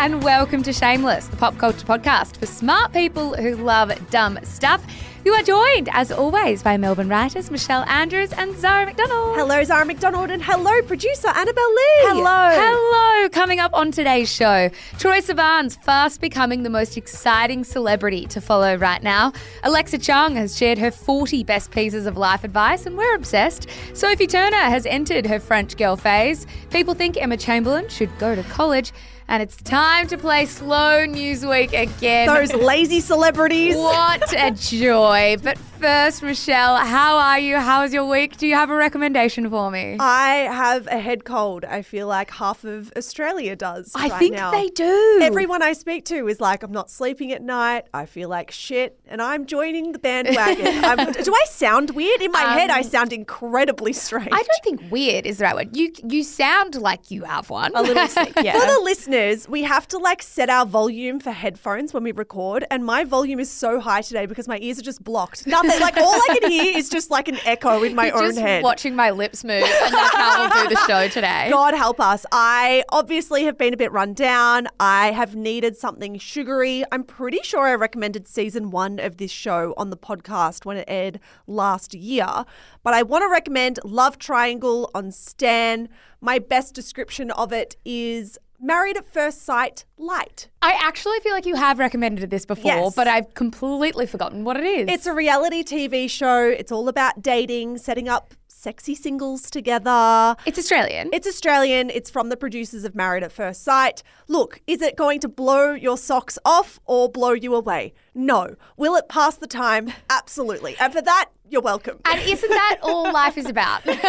and welcome to Shameless, the pop culture podcast for smart people who love dumb stuff. You are joined, as always, by Melbourne writers Michelle Andrews and Zara McDonald. Hello, Zara McDonald, and hello, producer Annabelle Lee. Hello. Hello. Coming up on today's show, Troye Sivan's fast becoming the most exciting celebrity to follow right now. Alexa Chung has shared her 40 best pieces of life advice, and we're obsessed. Sophie Turner has entered her French girl phase. People think Emma Chamberlain should go to college. And it's time to play Slow News Week again. Those lazy celebrities. What a joy. But first, Michelle, how are you? How was your week? Do you have a recommendation for me? I have a head cold. I feel like half of Australia does. I right think now. they do. Everyone I speak to is like, I'm not sleeping at night. I feel like shit, and I'm joining the bandwagon. Do I sound weird? In my head, I Um, sound incredibly strange. I don't think weird is the right word. You you sound like you have one. A little sick, yeah. For the listeners, we have to like set our volume for headphones when we record, and my volume is so high today because my ears are just blocked. Nothing, like all I can hear is just like an echo in my You're own just head. watching my lips move, and that's how we'll do the show today. God help us. I obviously have been a bit run down. I have needed something sugary. I'm pretty sure I recommended season one of this show on the podcast when it aired last year. But I want to recommend Love Triangle on Stan. My best description of it is Married at First Sight Light. I actually feel like you have recommended this before, Yes. but I've completely forgotten what it is. It's a reality TV show. It's all about dating, setting up sexy singles together. it's Australian. It's Australian. It's from the producers of Married at First Sight. Look, is it going to blow your socks off or blow you away? No. Will it pass the time? Absolutely. And for that, you're welcome. and isn't that all life is about? That's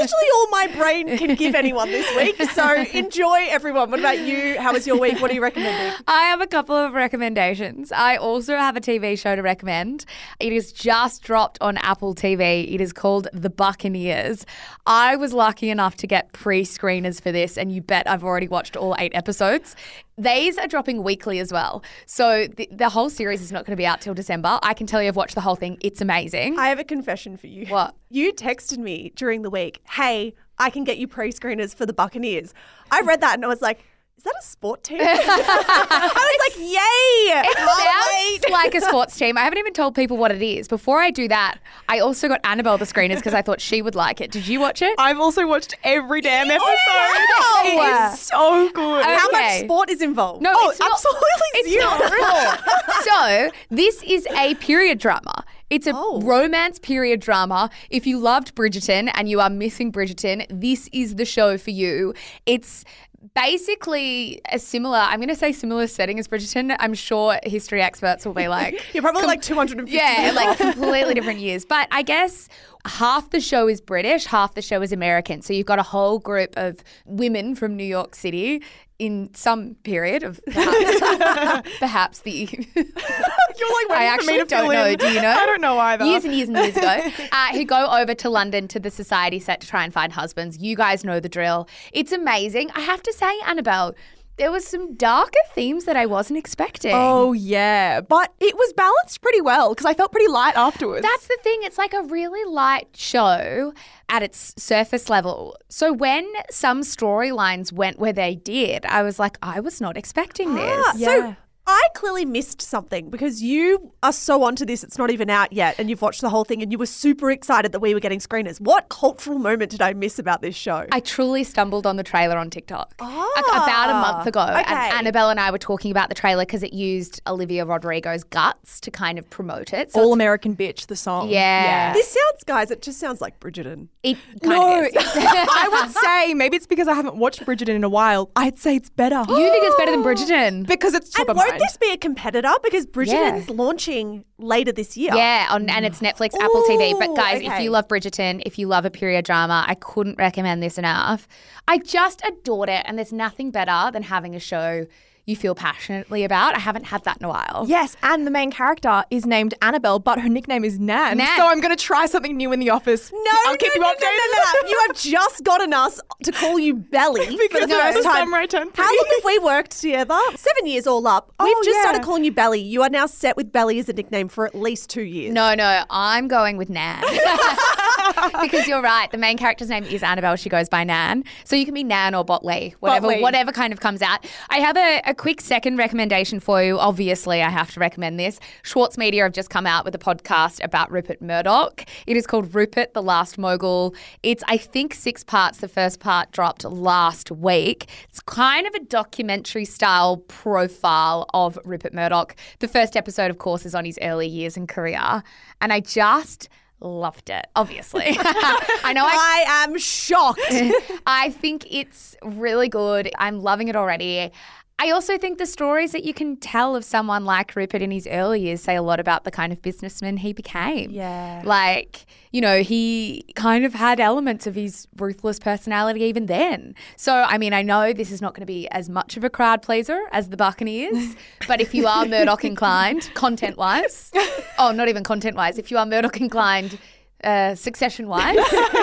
literally all my brain can give anyone this week. So enjoy, everyone. What about you? How was your week? What are you recommending? I have a couple of recommendations. I also have a TV show to recommend. It is just dropped on Apple TV. It is called The Buccaneers. I was lucky enough to get pre screeners for this, and you bet I've already watched all eight episodes. These are dropping weekly as well. So the, the whole series is not going to be out till December. I can tell you I've watched the whole thing. It's amazing. I have a confession for you. What? You texted me during the week, hey, I can get you pre screeners for the Buccaneers. I read that and I was like, that a sport team? I was like, yay! It sounds like a sports team. I haven't even told people what it is. Before I do that, I also got Annabelle the screeners because I thought she would like it. Did you watch it? I've also watched every damn episode. Wow. It is so good. How much Okay. sport is involved? No, oh, it's not- absolutely It's zero. not sport. so this is a period drama. It's a Oh. romance period drama. If you loved Bridgerton and you are missing Bridgerton, this is the show for you. It's basically a similar, I'm going to say similar setting as Bridgerton. I'm sure history experts will be like, You're probably like 250 yeah, like completely different years. But I guess half the show is British, half the show is American. So you've got a whole group of women from New York City in some period of perhaps, perhaps the You're like I actually don't know. in. Do you know? I don't know either. years and years and years ago, uh, who go over to London to the society set to try and find husbands. You guys know the drill. It's amazing. I have to say, Annabelle, there was some darker themes that I wasn't expecting. Oh yeah, but it was balanced pretty well because I felt pretty light afterwards. That's the thing. It's like a really light show at its surface level. So when some storylines went where they did, I was like, I was not expecting this. Ah, Yeah. So I clearly missed something because you are so onto this, it's not even out yet, and you've watched the whole thing and you were super excited that we were getting screeners. What cultural moment did I miss about this show? I truly stumbled on the trailer on TikTok like Ah, about a month ago. okay. And Annabelle and I were talking about the trailer because it used Olivia Rodrigo's guts to kind of promote it. So All American bitch, the song. Yeah. this sounds, guys, it just sounds like Bridgerton. it kind No, of is. I would say maybe it's because I haven't watched Bridgerton in a while. I'd say it's better. you think it's better than Bridgerton? because it's top And of won't mind. this be a competitor? Because Bridgerton's launching later this year. Yeah, on, and it's Netflix, Apple TV. But guys, if you love Bridgerton, if you love a period drama, I couldn't recommend this enough. I just adored it, and there's nothing better than having a show you feel passionately about. I haven't had that in a while. Yes, and the main character is named Annabelle, but her nickname is Nan. Nan. So I'm going to try something new in the office. No, I'll keep no, you no, updated. no, no, no. You have just gotten us to call you Belly for the first time. How long have we worked together? Seven years all up. Oh, We've Oh, just yeah. started calling you Belly. You are now set with Belly as a nickname for at least two years. No, no, I'm going with Nan. because you're right. The main character's name is Annabelle. She goes by Nan. So you can be Nan or Botley, whatever, Botley. whatever kind of comes out. I have a, a quick second recommendation for you. Obviously, I have to recommend this. Schwartz Media have just come out with a podcast about Rupert Murdoch. It is called Rupert, the Last Mogul. It's, I think, six parts. The first part dropped last week. It's kind of a documentary style profile of Rupert Murdoch. The first episode, of course, is on his early years and career. And I just loved it, obviously. I know I I am shocked. I think it's really good. I'm loving it already. I also think the stories that you can tell of someone like Rupert in his early years say a lot about the kind of businessman he became. Yeah. Like, you know, he kind of had elements of his ruthless personality even then. So, I mean, I know this is not going to be as much of a crowd pleaser as the Buccaneers, but if you are Murdoch inclined, content wise, oh, not even content wise, if you are Murdoch inclined, uh, succession wise,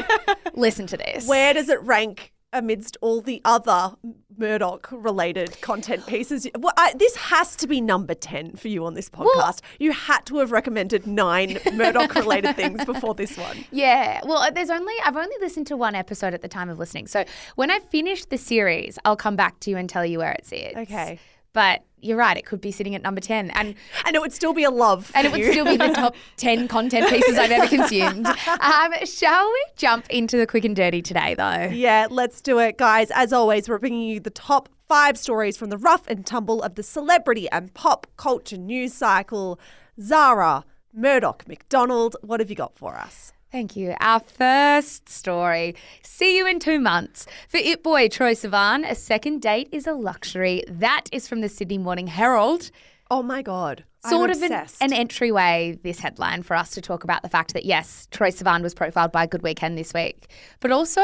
listen to this. Where does it rank amidst all the other Murdoch related content pieces? Well, I, this has to be number 10 for you on this podcast. you had to have recommended nine Murdoch related things before this one. Yeah. Well, uh, there's only I've only listened to one episode at the time of listening. So when I finish the series, I'll come back to you and tell you where it sits. Okay. But you're right; it could be sitting at number ten, and And it would still be a love. and it would you. still be the top ten content pieces I've ever consumed. Um, shall we jump into the quick and dirty today, though? Yeah, let's do it, guys. As always, we're bringing you the top five stories from the rough and tumble of the celebrity and pop culture news cycle. Zara, Murdoch, McDonald, what have you got for us? Thank you. Our first story. See you in two months. For It Boy Troye Sivan, a second date is a luxury. That is from the Sydney Morning Herald. Oh my God. sort I'm of an, an entryway, this headline, for us to talk about the fact that, yes, Troye Sivan was profiled by Good Weekend this week, but also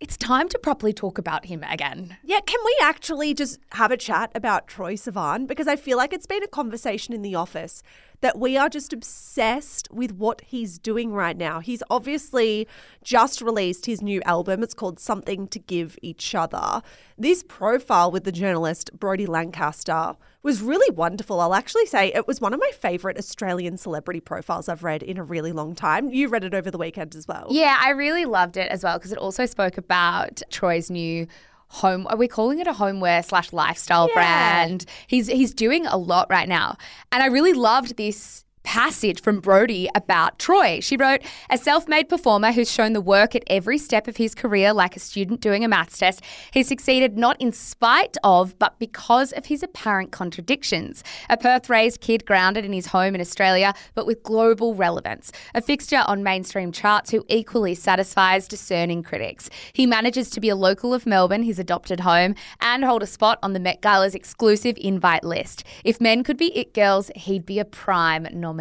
it's time to properly talk about him again. Yeah, can we actually just have a chat about Troye Sivan? Because I feel like it's been a conversation in the office that we are just obsessed with what he's doing right now. He's obviously just released his new album. It's called Something to Give Each Other. This profile with the journalist Brodie Lancaster was really wonderful. I'll actually say it was one of my favorite Australian celebrity profiles I've read in a really long time. You read it over the weekend as well. Yeah, I really loved it as well because it also spoke about Troye's new home are we calling it a homeware slash lifestyle Yeah. brand he's he's doing a lot right now and i really loved this passage from Brodie about Troye. She wrote, A self made performer who's shown the work at every step of his career like a student doing a maths test, he succeeded not in spite of, but because of his apparent contradictions. A Perth raised kid grounded in his home in Australia, but with global relevance. A fixture on mainstream charts who equally satisfies discerning critics. He manages to be a local of Melbourne, his adopted home, and hold a spot on the Met Gala's exclusive invite list. If men could be it girls, he'd be a prime nominee.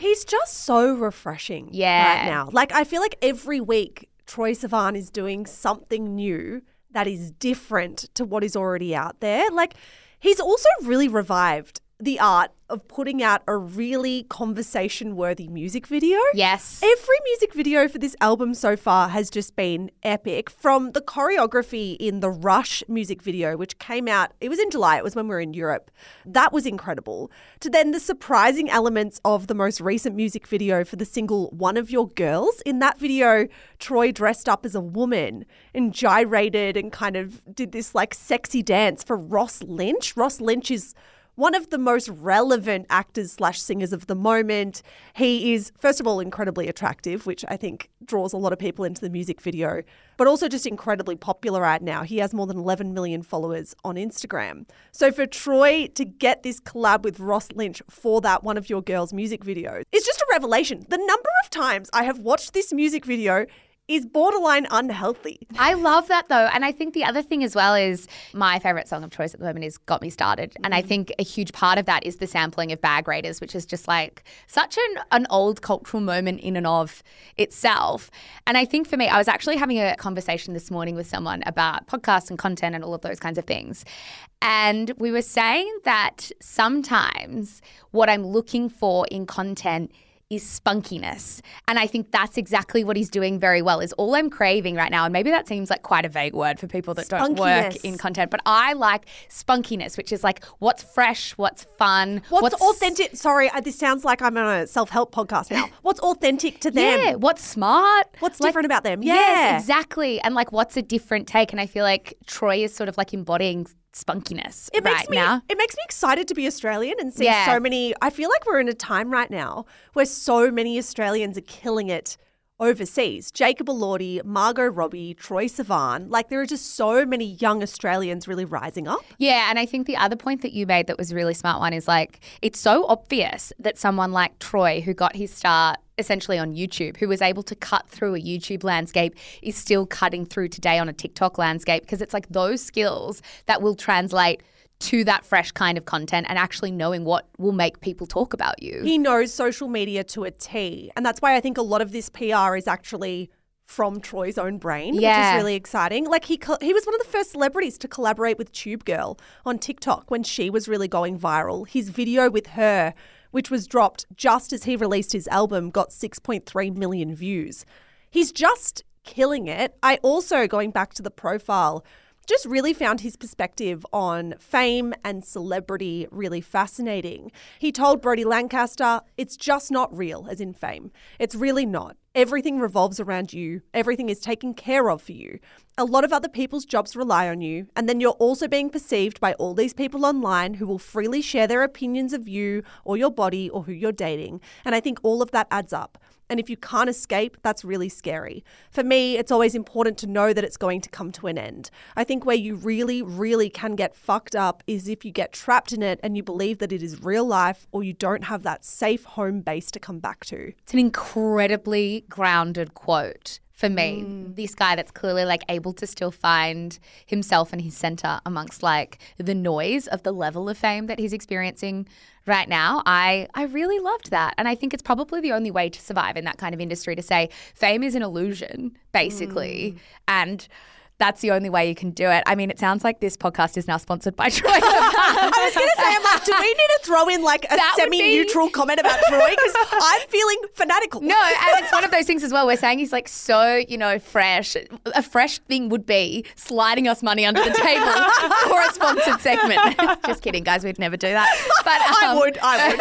He's just so refreshing Yeah. right now. Like I feel like every week Troye Sivan is doing something new that is different to what is already out there. Like he's also really revived the art of putting out a really conversation worthy music video. Yes. Every music video for this album so far has just been epic. From the choreography in the Rush music video, which came out, it was in July, it was when we were in Europe. That was incredible. To then the surprising elements of the most recent music video for the single One of Your Girls. In that video, Troye dressed up as a woman and gyrated and kind of did this like sexy dance for Ross Lynch. Ross Lynch is one of the most relevant actors slash singers of the moment. He is, first of all, incredibly attractive, which I think draws a lot of people into the music video, but also just incredibly popular right now. He has more than 11 million followers on Instagram. So for Troye to get this collab with Ross Lynch for that one of your girls' music video is just a revelation. The number of times I have watched this music video is borderline unhealthy. I love that though. And I think the other thing as well is my favorite song of choice at the moment is Got Me Started. And I mm. think a huge part of that is the sampling of Bag Raiders, which is just like such an, an old cultural moment in and of itself. And I think for me, I was actually having a conversation this morning with someone about podcasts and content and all of those kinds of things. And we were saying that sometimes what I'm looking for in content is spunkiness. And I think that's exactly what he's doing very well is all I'm craving right now. And maybe that seems like quite a vague word for people that don't work in content, but I like spunkiness, which is like what's fresh, what's fun, What's, authentic? Sorry, uh, this sounds like I'm on a self help podcast now. What's authentic to them? Yeah, what's smart? What's Like, different about them? Yes, Yeah. exactly. And like, what's a different take? And I feel like Troye is sort of like embodying spunkiness It right makes me now. it makes me excited to be Australian and see Yeah. so many I feel like we're in a time right now where so many Australians are killing it overseas. Jacob Elordi, Margot Robbie, Troye Sivan. Like there are just so many young Australians really rising up. Yeah, and I think the other point that you made that was a really smart one is like it's so obvious that someone like Troye, who got his start essentially on YouTube, who was able to cut through a YouTube landscape, is still cutting through today on a TikTok landscape because it's like those skills that will translate to that fresh kind of content and actually knowing what will make people talk about you. He knows social media to a T. And that's why I think a lot of this PR is actually from Troye's own brain, which is really exciting. Like he co- he was one of the first celebrities to collaborate with Tube Girl on TikTok when she was really going viral. His video with her, which was dropped just as he released his album, got 6.3 million views. He's just killing it. I also going back to the profile just really found his perspective on fame and celebrity really fascinating. He told Brodie Lancaster, it's just not real, as in fame. It's really not. Everything revolves around you, everything is taken care of for you. A lot of other people's jobs rely on you, and then you're also being perceived by all these people online who will freely share their opinions of you or your body or who you're dating. And I think all of that adds up. And if you can't escape, that's really scary. For me, it's always important to know that it's going to come to an end. I think where you really, really can get fucked up is if you get trapped in it and you believe that it is real life or you don't have that safe home base to come back to. It's an incredibly grounded quote for me. Mm. This guy that's clearly like able to still find himself and his center amongst like the noise of the level of fame that he's experiencing right now. I I really loved that. And I think it's probably the only way to survive in that kind of industry to say fame is an illusion basically mm. and that's the only way you can do it. I mean, it sounds like this podcast is now sponsored by Troye. I was going to say, I'm like, do we need to throw in like a be- semi neutral comment about Troye? Because I'm feeling fanatical. No, and it's one of those things as well. We're saying he's like so, you know, fresh. A fresh thing would be sliding us money under the table for a sponsored segment. Just kidding, guys. We'd never do that. But I um, would, I would.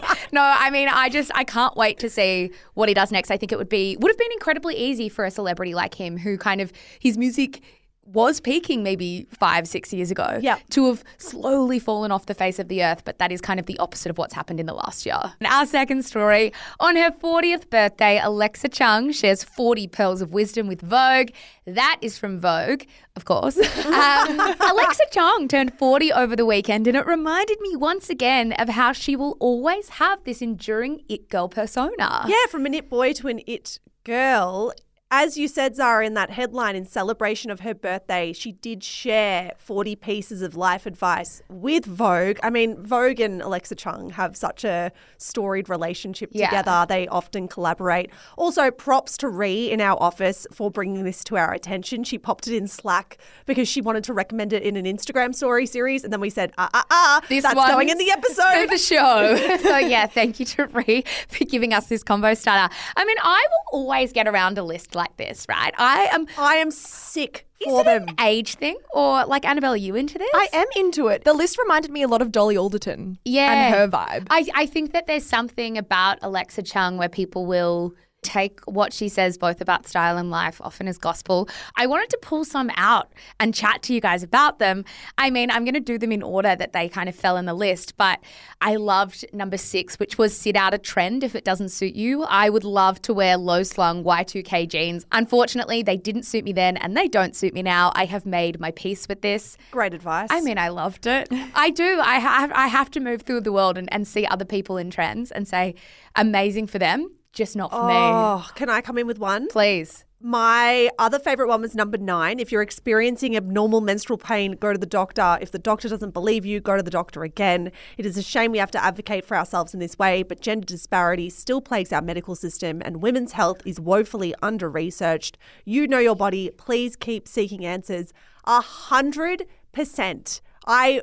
Troye. No, I mean, I just I can't wait to see what he does next. I think it would be would have been incredibly easy for a celebrity like him, who kind of his music was peaking maybe five, six years ago. Yeah. To have slowly fallen off the face of the earth, but that is kind of the opposite of what's happened in the last year. And our second story on her 40th birthday, Alexa Chung shares 40 pearls of wisdom with Vogue. That is from Vogue, of course. Um, Alexa Chung turned 40 over the weekend, and it reminded me once again of how she will always have this enduring it girl persona. Yeah, from an it boy to an it girl. As you said, Zara, in that headline, in celebration of her birthday, she did share 40 pieces of life advice with Vogue. I mean, Vogue and Alexa Chung have such a storied relationship Yeah. together. They often collaborate. Also, props to Ree in our office for bringing this to our attention. She popped it in Slack because she wanted to recommend it in an Instagram story series. And then we said, ah, ah, ah, This that's going in the episode. for the show. so yeah, thank you to Ree for giving us this combo starter. I mean, I will always get around a list like this, right? I am. I am sick Is for it them. an age thing, or like Annabelle, are you into this? I am into it. The list reminded me a lot of Dolly Alderton. Yeah. And her vibe. I, I think that there's something about Alexa Chung where people will take what she says both about style and life often as gospel. I wanted to pull some out and chat to you guys about them. I mean, I'm going to do them in order that they kind of fell in the list, but I loved number 6 which was sit out a trend if it doesn't suit you. I would love to wear low slung Y2K jeans. Unfortunately, they didn't suit me then and they don't suit me now. I have made my peace with this. Great advice. I mean, I loved it. I do. I have. I have to move through the world and, and see other people in trends and say, amazing for them, just not for me. Oh, can I come in with one? Please. My other favorite one was number nine. If you're experiencing abnormal menstrual pain, go to the doctor. If the doctor doesn't believe you, go to the doctor again. It is a shame we have to advocate for ourselves in this way, but gender disparity still plagues our medical system, and women's health is woefully under researched. You know your body. Please keep seeking answers. A hundred percent. I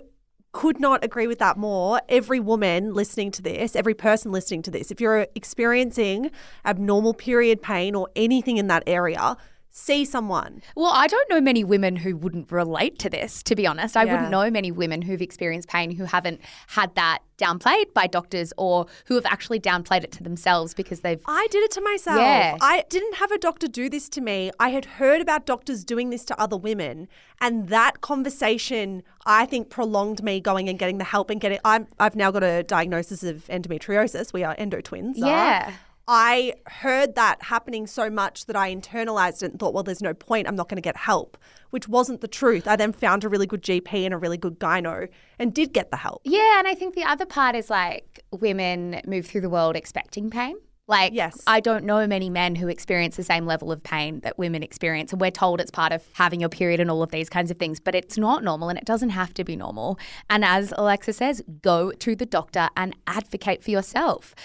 could not agree with that more. Every woman listening to this, every person listening to this, if you're experiencing abnormal period pain or anything in that area, see someone. Well, I don't know many women who wouldn't relate to this, to be honest. I Yeah. wouldn't know many women who've experienced pain who haven't had that downplayed by doctors or who have actually downplayed it to themselves because they've. I did it to myself. Yeah. I didn't have a doctor do this to me. I had heard about doctors doing this to other women, and that conversation I think prolonged me going and getting the help and getting. I'm, I've now got a diagnosis of endometriosis. We are endo twins. Yeah. I heard that happening so much that I internalized it and thought, well, there's no point. I'm not going to get help, which wasn't the truth. I then found a really good GP and a really good gyno and did get the help. Yeah, and I think the other part is like women move through the world expecting pain. Like, Yes. I don't know many men who experience the same level of pain that women experience. And we're told it's part of having your period and all of these kinds of things, but it's not normal and it doesn't have to be normal. And as Alexa says, go to the doctor and advocate for yourself.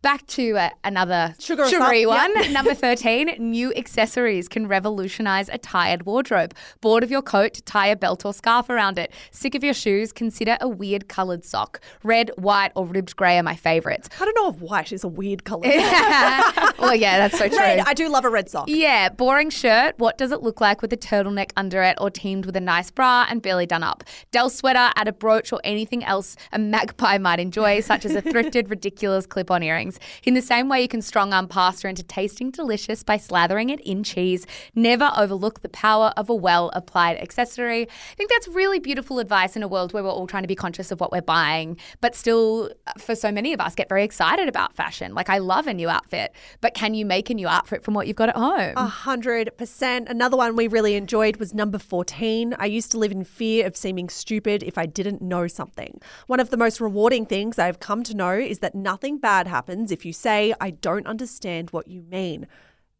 Back to uh, another Sugar sugary one. Number 13, new accessories can revolutionize a tired wardrobe. Bored of your coat, tie a belt or scarf around it. Sick of your shoes, consider a weird colored sock. Red, white, or ribbed grey are my favorites. I don't know if white is a weird color. well, yeah, that's so true. red, I do love a red sock. Yeah, boring shirt. What does it look like with a turtleneck under it or teamed with a nice bra and barely done up? Dell sweater, add a brooch or anything else a magpie might enjoy, such as a thrifted, ridiculous clip on In the same way, you can strong arm pasta into tasting delicious by slathering it in cheese. Never overlook the power of a well applied accessory. I think that's really beautiful advice in a world where we're all trying to be conscious of what we're buying, but still, uh, for so many of us, get very excited about fashion. Like, I love a new outfit, but can you make a new outfit from what you've got at home? A hundred percent. Another one we really enjoyed was number 14. I used to live in fear of seeming stupid if I didn't know something. One of the most rewarding things I've come to know is that nothing bad happens if you say, I don't understand what you mean.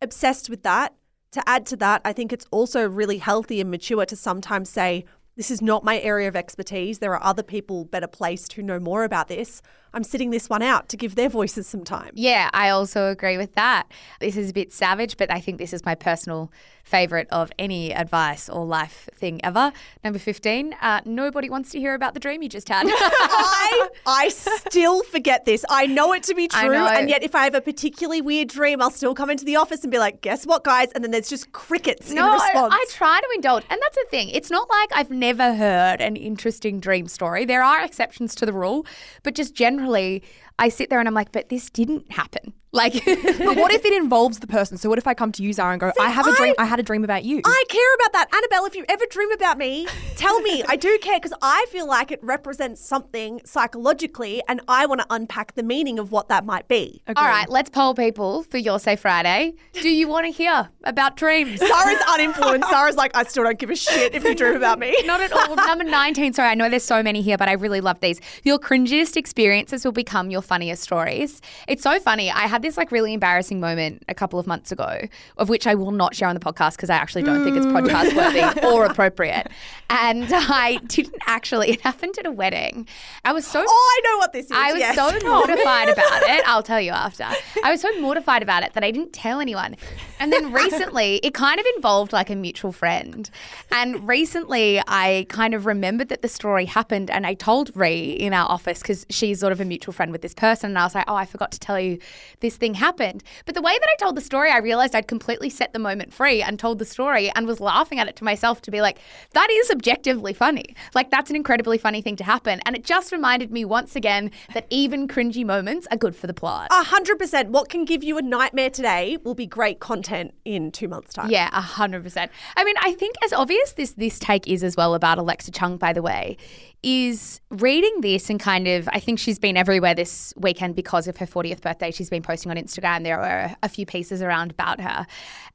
Obsessed with that. To add to that, I think it's also really healthy and mature to sometimes say, this is not my area of expertise. There are other people better placed who know more about this. I'm sitting this one out to give their voices some time. Yeah, I also agree with that. This is a bit savage, but I think this is my personal favorite of any advice or life thing ever. Number 15, uh, nobody wants to hear about the dream you just had. I I still forget this. I know it to be true, and yet if I have a particularly weird dream, I'll still come into the office and be like, "Guess what, guys?" And then there's just crickets in No, response. I try to indulge. And that's the thing. It's not like I've never heard an interesting dream story. There are exceptions to the rule, but just generally, generally I sit there and I'm like, but this didn't happen. Like, But what if it involves the person? So what if I come to you, Zara, and go, I have a dream. I- I had a dream about you. I care about that. Annabelle, if you ever dream about me, tell me. I do care because I feel like it represents something psychologically and I want to unpack the meaning of what that might be. all right, let's poll people for Your Say Friday. Do you want to hear about dreams? Sarah's uninfluenced. Sarah's like, I still don't give a shit if you dream about me. Not at all. Number 19. Sorry, I know there's so many here, but I really love these. Your cringiest experiences will become your funniest stories. It's so funny. I had this like really embarrassing moment a couple of months ago, of which I will not share on the podcast because I actually don't think it's mm. podcast worthy or appropriate. And I didn't actually, it happened at a wedding. I was so Oh, I know what this is. I was yes. so mortified about it. I'll tell you after. I was so mortified about it that I didn't tell anyone. And then recently, it kind of involved like a mutual friend. And recently, I kind of remembered that the story happened, and I told Ree in our office because she's sort of a mutual friend with this person. And I was like, "Oh, I forgot to tell you this thing happened." But the way that I told the story, I realized I'd completely set the moment free and told the story, and was laughing at it to myself to be like, "That is objectively funny. Like that's an incredibly funny thing to happen." And it just reminded me once again that even cringy moments are good for the plot. A hundred percent. What can give you a nightmare today will be great content in two months' time. Yeah, a hundred percent. I mean, I think as obvious this this take is as well about Alexa Chung, by the way, is reading this and kind of I think she's been everywhere this weekend because of her 40th birthday. She's been posting on Instagram. There were a few pieces around about her.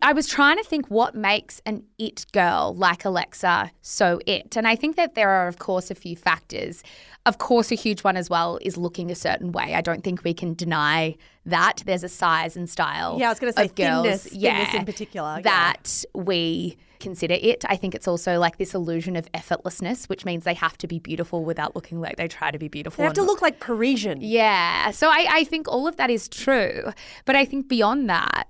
I was trying to think what makes an it girl like Alexa so it. And I think that there are of course a few factors. Of course, a huge one as well is looking a certain way. I don't think we can deny that. There's a size and style. Yeah, I was gonna say of girls, thinness- thinness in particular, yeah. That we consider it. I think it's also like this illusion of effortlessness, which means they have to be beautiful without looking like they try to be beautiful. They have to look like Parisian. yeah. So I, I think all of that is true. But I think beyond that,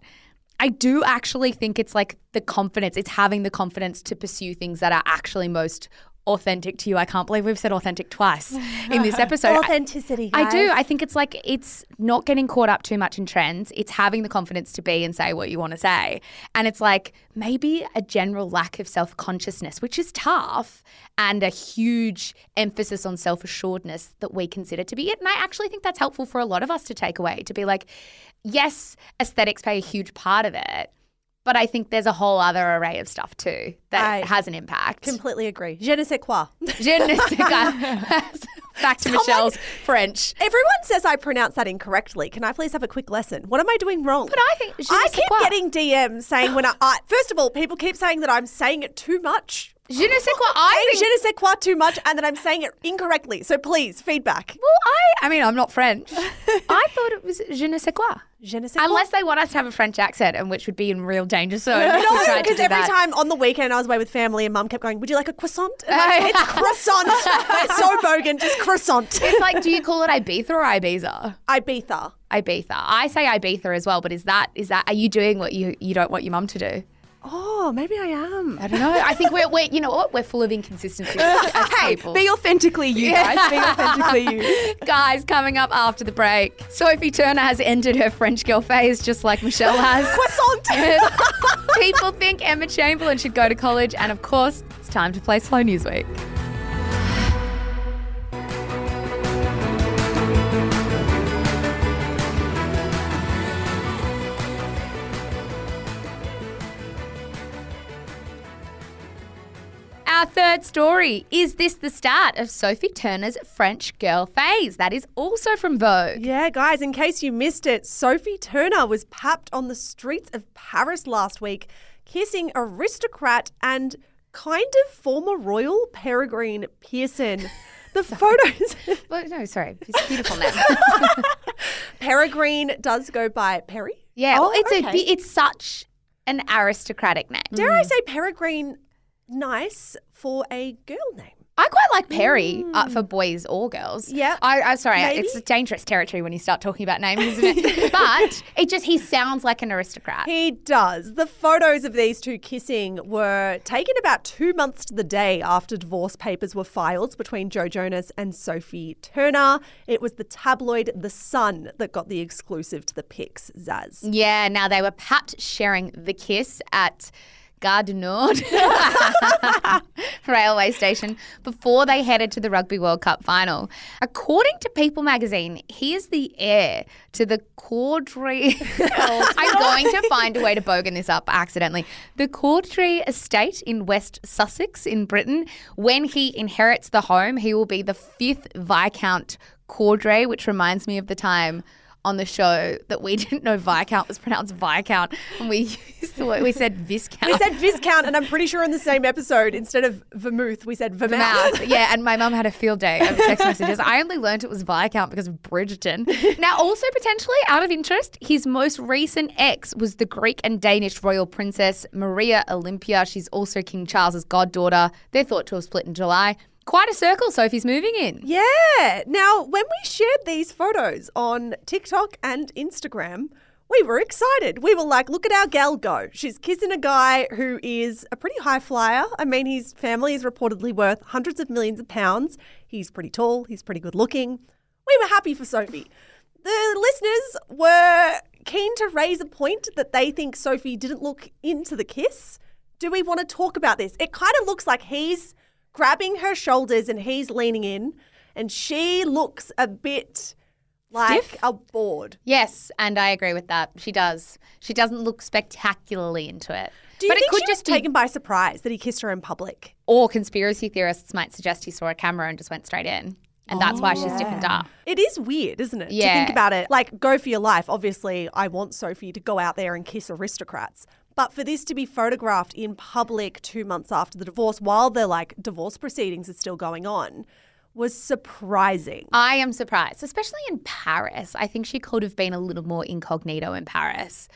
I do actually think it's like the confidence, it's having the confidence to pursue things that are actually most authentic to you. I can't believe we've said authentic twice in this episode. I- Authenticity. I do. I think it's like it's not getting caught up too much in trends. It's having the confidence to be and say what you want to say. And it's like maybe a general lack of self consciousness, which is tough, and a huge emphasis on self assuredness that we consider to be it. And I actually think that's helpful for a lot of us to take away to be like, yes, aesthetics play a huge part of it. But I think there's a whole other array of stuff too that I has an impact. completely agree. Je ne sais quoi. Je ne sais quoi. Back to Michelle's French. Everyone says I pronounce that incorrectly. Can I please have a quick lesson? What am I doing wrong? But I think I keep quoi. getting DMs saying when I, I first of all, people keep saying that I'm saying it too much. Je ne sais quoi. I think. je ne sais quoi too much and that I'm saying it incorrectly. So please, feedback. well, I. I mean, I'm not French. I thought it was je ne sais quoi. Je ne sais quoi. Unless they want us to have a French accent, and which would be in real danger So No, because every that. time on the weekend I was away with family and mum kept going, Would you like a croissant? And I'm like, it's croissant. it's so bogan, just croissant. It's like, do you call it Ibiza or Ibiza? Ibiza. Ibiza. I say Ibiza as well, but is that is that? Are you doing what you you don't want your mum to do? Oh, maybe I am. I don't know. I think we're, we're you know what we're full of inconsistencies Hey, be authentically you guys. Be authentically you. Guys, coming up after the break, Sophie Turner has ended her French girl phase just like Michelle has. Croissant. People think Emma Chamberlain should go to college, and of course, it's time to play Slow News Our third story is this the start of Sophie Turner's French girl phase? That is also from Vogue. Yeah, guys, in case you missed it, Sophie Turner was papped on the streets of Paris last week, kissing aristocrat and kind of former royal Peregrine Pearson. The photos. Well, no, sorry, it's beautiful name. Peregrine does go by Perry. yeah, Oh, well, it's a okay. bi- it's such an aristocratic name. Dare I mm. say Peregrine nice for a girl name? I quite like Perry uh, for boys or girls. Yeah, I, I'm sorry, maybe. it's dangerous territory when you start talking about names, isn't it? but it just he sounds like an aristocrat. He does. The photos of these two kissing were taken about two months to the day after divorce papers were filed between Joe Jonas and Sophie Turner. It was the tabloid The Sun that got the exclusive to the pics, Zaz. Yeah, now they were papped sharing the kiss at Gare du Nord railway station before they headed to the Rugby World Cup final. According to People magazine, he is the heir to the Cowdray. I'm going to find a way to bogan this up accidentally. The Cowdray estate in West Sussex in Britain. When he inherits the home, he will be the fifth Viscount Cowdray, which reminds me of the time on the show that we didn't know Viscount was pronounced Viscount, and we used the word we said Viscount. We said Viscount, and I'm pretty sure in the same episode, instead of vermouth, we said vermouth. Mouth. Yeah, and my mum had a field day of text messages. I only learned it was Viscount because of Bridgerton. Now, also potentially out of interest, his most recent ex was the Greek and Danish royal princess Maria Olympia. She's also King Charles's goddaughter. They're thought to have split in July. Quite a circle Sophie's moving in. Yeah. Now, when we shared these photos on TikTok and Instagram, we were excited. We were like, look at our gal go. She's kissing a guy who is a pretty high flyer. I mean, his family is reportedly worth hundreds of millions of pounds. He's pretty tall, he's pretty good looking. We were happy for Sophie. The listeners were keen to raise a point that they think Sophie didn't look into the kiss. Do we want to talk about this? It kind of looks like he's grabbing her shoulders and he's leaning in, and she looks a bit like Stiff? a bored. Yes, and I agree with that. She does. She doesn't look spectacularly into it. Do you but think it could she just was be taken by surprise that he kissed her in public? or conspiracy theorists might suggest he saw a camera and just went straight in. And that's why she's stiffened up. Oh. It is weird, isn't it? Yeah. To think about it. Like, go for your life. Obviously, I want Sophie to go out there and kiss aristocrats. But for this to be photographed in public two months after the divorce, while the like divorce proceedings are still going on, was surprising. I am surprised, especially in Paris. I think she could have been a little more incognito in Paris.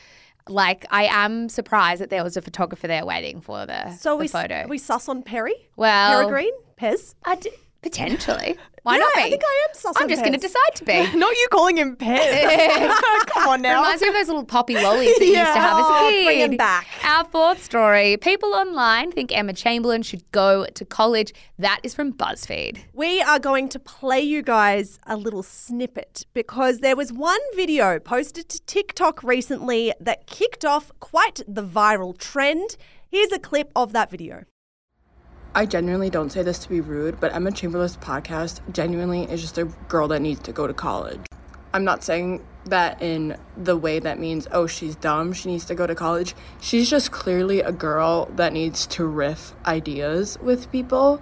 Like, I am surprised that there was a photographer there waiting for the, So the we photo. we sus on Perry, well, Peregrine, Pez. I d- Potentially. Why not be? I think I am sus I'm just going to decide to be. Not you calling him Pez. Come on now. Reminds me of those little poppy lollies that you used to have as a Oh, kid. bring 'em back. Our fourth story. People online think Emma Chamberlain should go to college. That is from BuzzFeed. We are going to play you guys a little snippet because there was one video posted to TikTok recently that kicked off quite the viral trend. Here's a clip of that video. I genuinely don't say this to be rude, but Emma Chamberlain's podcast genuinely is just a girl that needs to go to college. I'm not saying that in the way that means, oh, she's dumb, she needs to go to college. She's just clearly a girl that needs to riff ideas with people.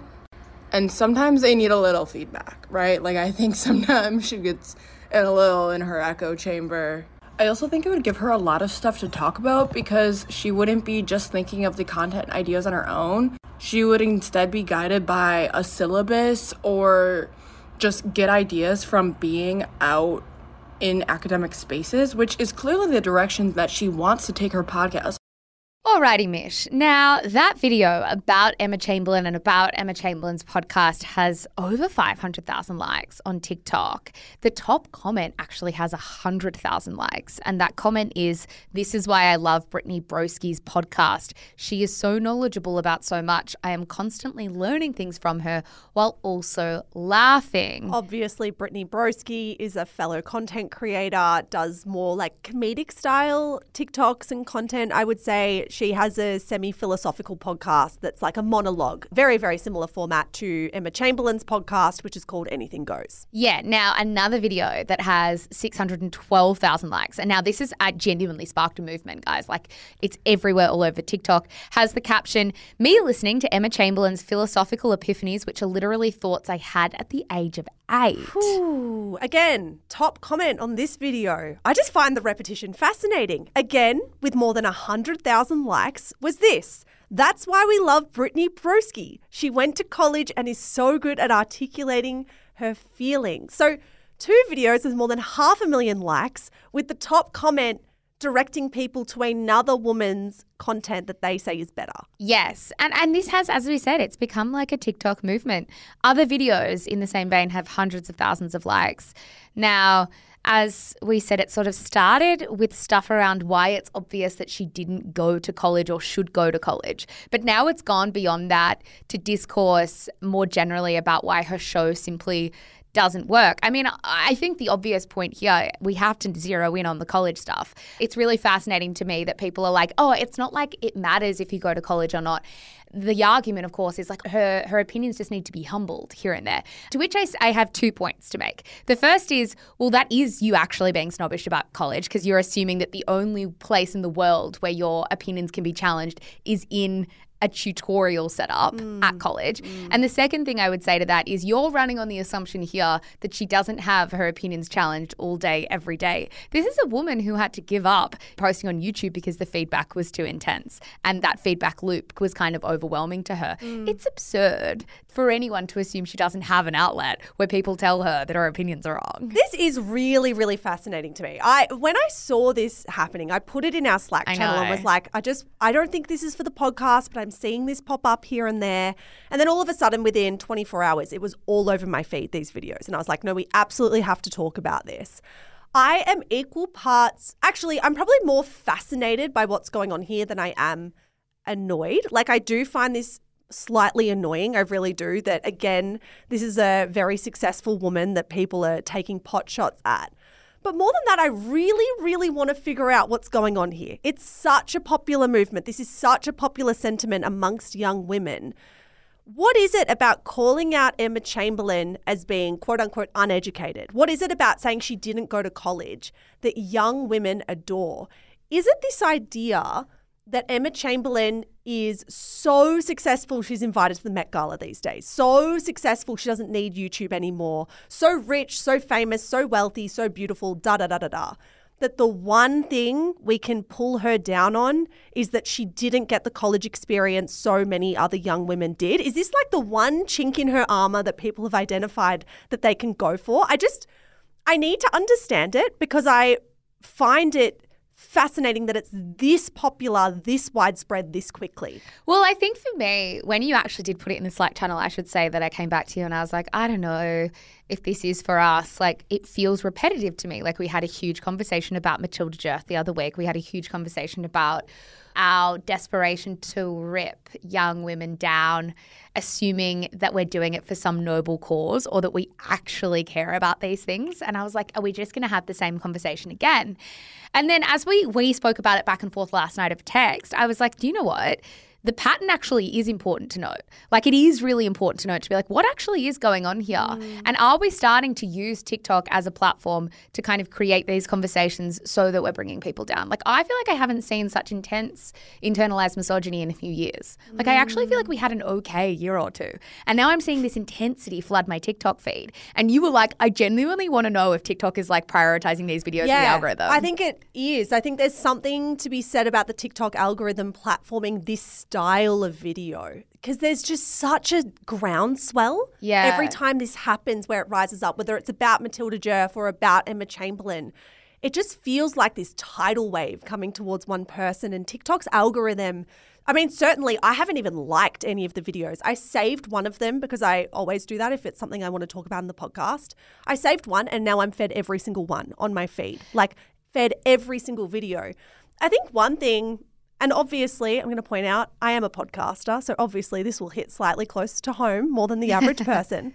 And sometimes they need a little feedback, right? Like, I think sometimes she gets in a little in her echo chamber. I also think it would give her a lot of stuff to talk about because she wouldn't be just thinking of the content ideas on her own. She would instead be guided by a syllabus or just get ideas from being out in academic spaces, which is clearly the direction that she wants to take her podcast. Alrighty, Mish. Now, that video about Emma Chamberlain and about Emma Chamberlain's podcast has over 500,000 likes on TikTok. The top comment actually has 100,000 likes. And that comment is This is why I love Brittany Broski's podcast. She is so knowledgeable about so much. I am constantly learning things from her while also laughing. Obviously, Brittany Broski is a fellow content creator, does more like comedic style TikToks and content. I would say she has a semi philosophical podcast that's like a monologue, very, very similar format to Emma Chamberlain's podcast, which is called Anything Goes. Yeah, now another video that has 612,000 likes. And now this has genuinely sparked a movement, guys. Like it's everywhere all over TikTok. Has the caption, Me listening to Emma Chamberlain's philosophical epiphanies, which are literally thoughts I had at the age of eight. Ooh, again, top comment on this video. I just find the repetition fascinating. Again, with more than 100,000 likes, was this. That's why we love Brittany Broski. She went to college and is so good at articulating her feelings. So, two videos with more than half a million likes, with the top comment directing people to another woman's content that they say is better. Yes. And and this has, as we said, it's become like a TikTok movement. Other videos in the same vein have hundreds of thousands of likes. Now, as we said, it sort of started with stuff around why it's obvious that she didn't go to college or should go to college. But now it's gone beyond that to discourse more generally about why her show simply doesn't work. I mean, I think the obvious point here, we have to zero in on the college stuff. It's really fascinating to me that people are like, oh, it's not like it matters if you go to college or not. The argument, of course, is like her her opinions just need to be humbled here and there. To which I have two points to make. The first is, well, that is you actually being snobbish about college because you're assuming that the only place in the world where your opinions can be challenged is in a tutorial setup at mm. college. Mm. And the second thing I would say to that is you're running on the assumption here that she doesn't have her opinions challenged all day, every day. This is a woman who had to give up posting on YouTube because the feedback was too intense. And that feedback loop was kind of overwhelming to her. Mm. It's absurd for anyone to assume she doesn't have an outlet where people tell her that her opinions are wrong. This is really, really fascinating to me. I when I saw this happening, I put it in our Slack I channel and was like, I just I don't think this is for the podcast, but I'm seeing this pop up here and there. And then all of a sudden, within 24 hours, it was all over my feed, these videos. And I was like, no, we absolutely have to talk about this. I am equal parts actually, I'm probably more fascinated by what's going on here than I am annoyed. Like I do find this slightly annoying. I really do. That again, this is a very successful woman that people are taking pot shots at. But more than that, I really, really want to figure out what's going on here. It's such a popular movement. This is such a popular sentiment amongst young women. What is it about calling out Emma Chamberlain as being quote unquote uneducated? What is it about saying she didn't go to college that young women adore? Is it this idea that Emma Chamberlain is so successful she's invited to the Met Gala these days? So successful she doesn't need YouTube anymore. So rich, so famous, so wealthy, so beautiful, da da da da da that the one thing we can pull her down on is that she didn't get the college experience so many other young women did. Is this like the one chink in her armor that people have identified that they can go for? I just, I need to understand it because I find it fascinating that it's this popular, this widespread, this quickly. Well, I think for me, when you actually did put it in the Slack channel, I should say that I came back to you and I was like, I don't know if this is for us. Like, it feels repetitive to me. Like, we had a huge conversation about Matilda Djerf the other week. We had a huge conversation about our desperation to rip young women down, assuming that we're doing it for some noble cause or that we actually care about these things. And I was like, are we just going to have the same conversation again? And then as we we spoke about it back and forth last night of text, I was like, do you know what? The pattern actually is important to note. Like it is really important to note to be like, what actually is going on here? Mm. And are we starting to use TikTok as a platform to kind of create these conversations so that we're bringing people down? Like I feel like I haven't seen such intense internalized misogyny in a few years. Like mm. I actually feel like we had an okay year or two. And now I'm seeing this intensity flood my TikTok feed. And you were like, I genuinely want to know if TikTok is like prioritizing these videos yeah, in the algorithm. I think it is. I think there's something to be said about the TikTok algorithm platforming this style of video because there's just such a groundswell. Yeah. Every time this happens where it rises up, whether it's about Matilda Djerf or about Emma Chamberlain, it just feels like this tidal wave coming towards one person. And TikTok's algorithm, I mean, certainly I haven't even liked any of the videos. I saved one of them because I always do that if it's something I want to talk about in the podcast. I saved one and now I'm fed every single one on my feed, like fed every single video. I think one thing and obviously, I'm going to point out I am a podcaster, so obviously this will hit slightly closer to home more than the average person.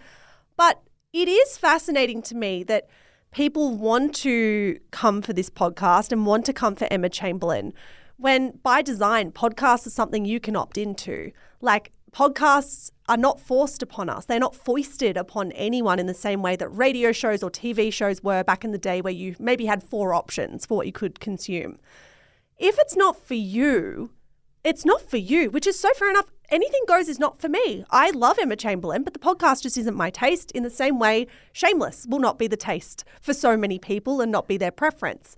But it is fascinating to me that people want to come for this podcast and want to come for Emma Chamberlain when by design podcasts are something you can opt into. Like podcasts are not forced upon us. They're not foisted upon anyone in the same way that radio shows or TV shows were back in the day where you maybe had four options for what you could consume if it's not for you, it's not for you, which is so fair enough. Anything goes is not for me. I love Emma Chamberlain, but the podcast just isn't my taste. In the same way, Shameless will not be the taste for so many people and not be their preference.